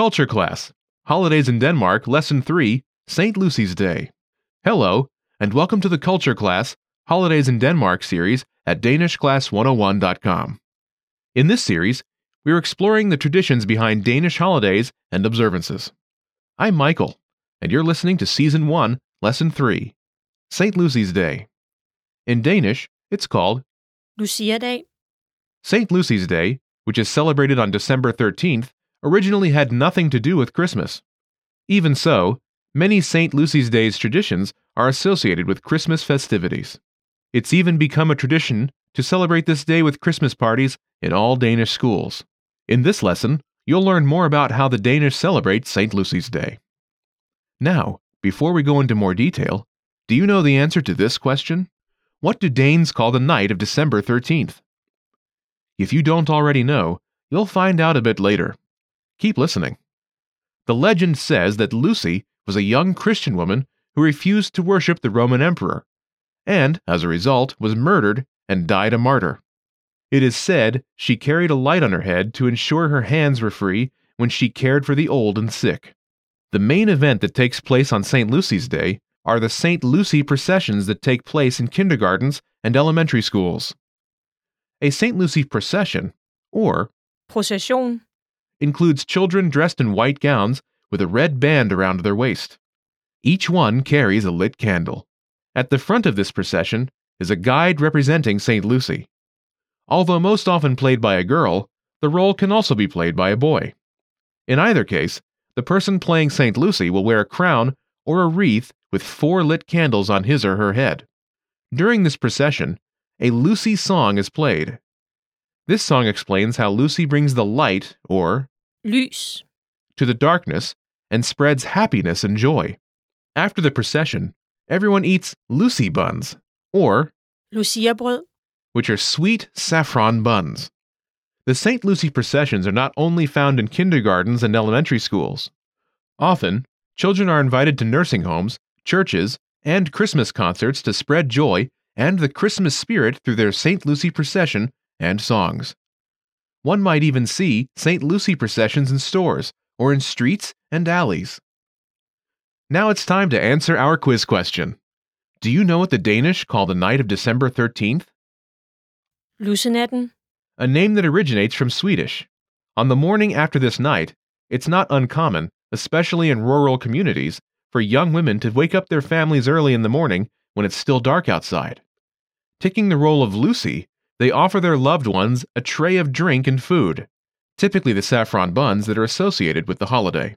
Culture Class, Holidays in Denmark, Lesson 3, St. Lucy's Day. Hello, and welcome to the Culture Class, Holidays in Denmark series at DanishClass101.com. In this series, we are exploring the traditions behind Danish holidays and observances. I'm Michael, and you're listening to Season 1, Lesson 3, St. Lucy's Day. In Danish, it's called Lucia-dag. St. Lucy's Day, which is celebrated on December 13th, originally had nothing to do with Christmas. Even so, many St. Lucy's Day's traditions are associated with Christmas festivities. It's even become a tradition to celebrate this day with Christmas parties in all Danish schools. In this lesson, you'll learn more about how the Danish celebrate St. Lucy's Day. Now, before we go into more detail, do you know the answer to this question? What do Danes call the night of December 13th? If you don't already know, you'll find out a bit later. Keep listening. The legend says that Lucy was a young Christian woman who refused to worship the Roman emperor, and, as a result, was murdered and died a martyr. It is said she carried a light on her head to ensure her hands were free when she cared for the old and sick. The main event that takes place on St. Lucy's Day are the St. Lucy processions that take place in kindergartens and elementary schools. A St. Lucy procession, or Procession. Includes children dressed in white gowns with a red band around their waist. Each one carries a lit candle. At the front of this procession is a guide representing St. Lucy. Although most often played by a girl, the role can also be played by a boy. In either case, the person playing St. Lucy will wear a crown or a wreath with four lit candles on his or her head. During this procession, a Lucy song is played. This song explains how Lucy brings the light, or Lys. to the darkness and spreads happiness and joy. After the procession, everyone eats Lucy buns, or Lucia-brød. which are sweet saffron buns. The St. Lucy processions are not only found in kindergartens and elementary schools. Often, children are invited to nursing homes, churches, and Christmas concerts to spread joy and the Christmas spirit through their St. Lucy procession and songs. One might even see St. Lucy processions in stores or in streets and alleys. Now it's time to answer our quiz question. Do you know what the Danish call the night of December 13th? Lussenatten. a name that originates from Swedish. On the morning after this night, it's not uncommon, especially in rural communities, for young women to wake up their families early in the morning when it's still dark outside. Taking the role of Lucy, they offer their loved ones a tray of drink and food, typically the saffron buns that are associated with the holiday.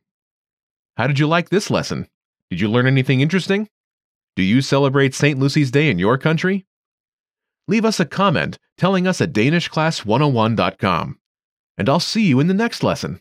How did you like this lesson? Did you learn anything interesting? Do you celebrate St. Lucy's Day in your country? leave us a comment telling us at DanishClass101.com. And I'll see you in the next lesson.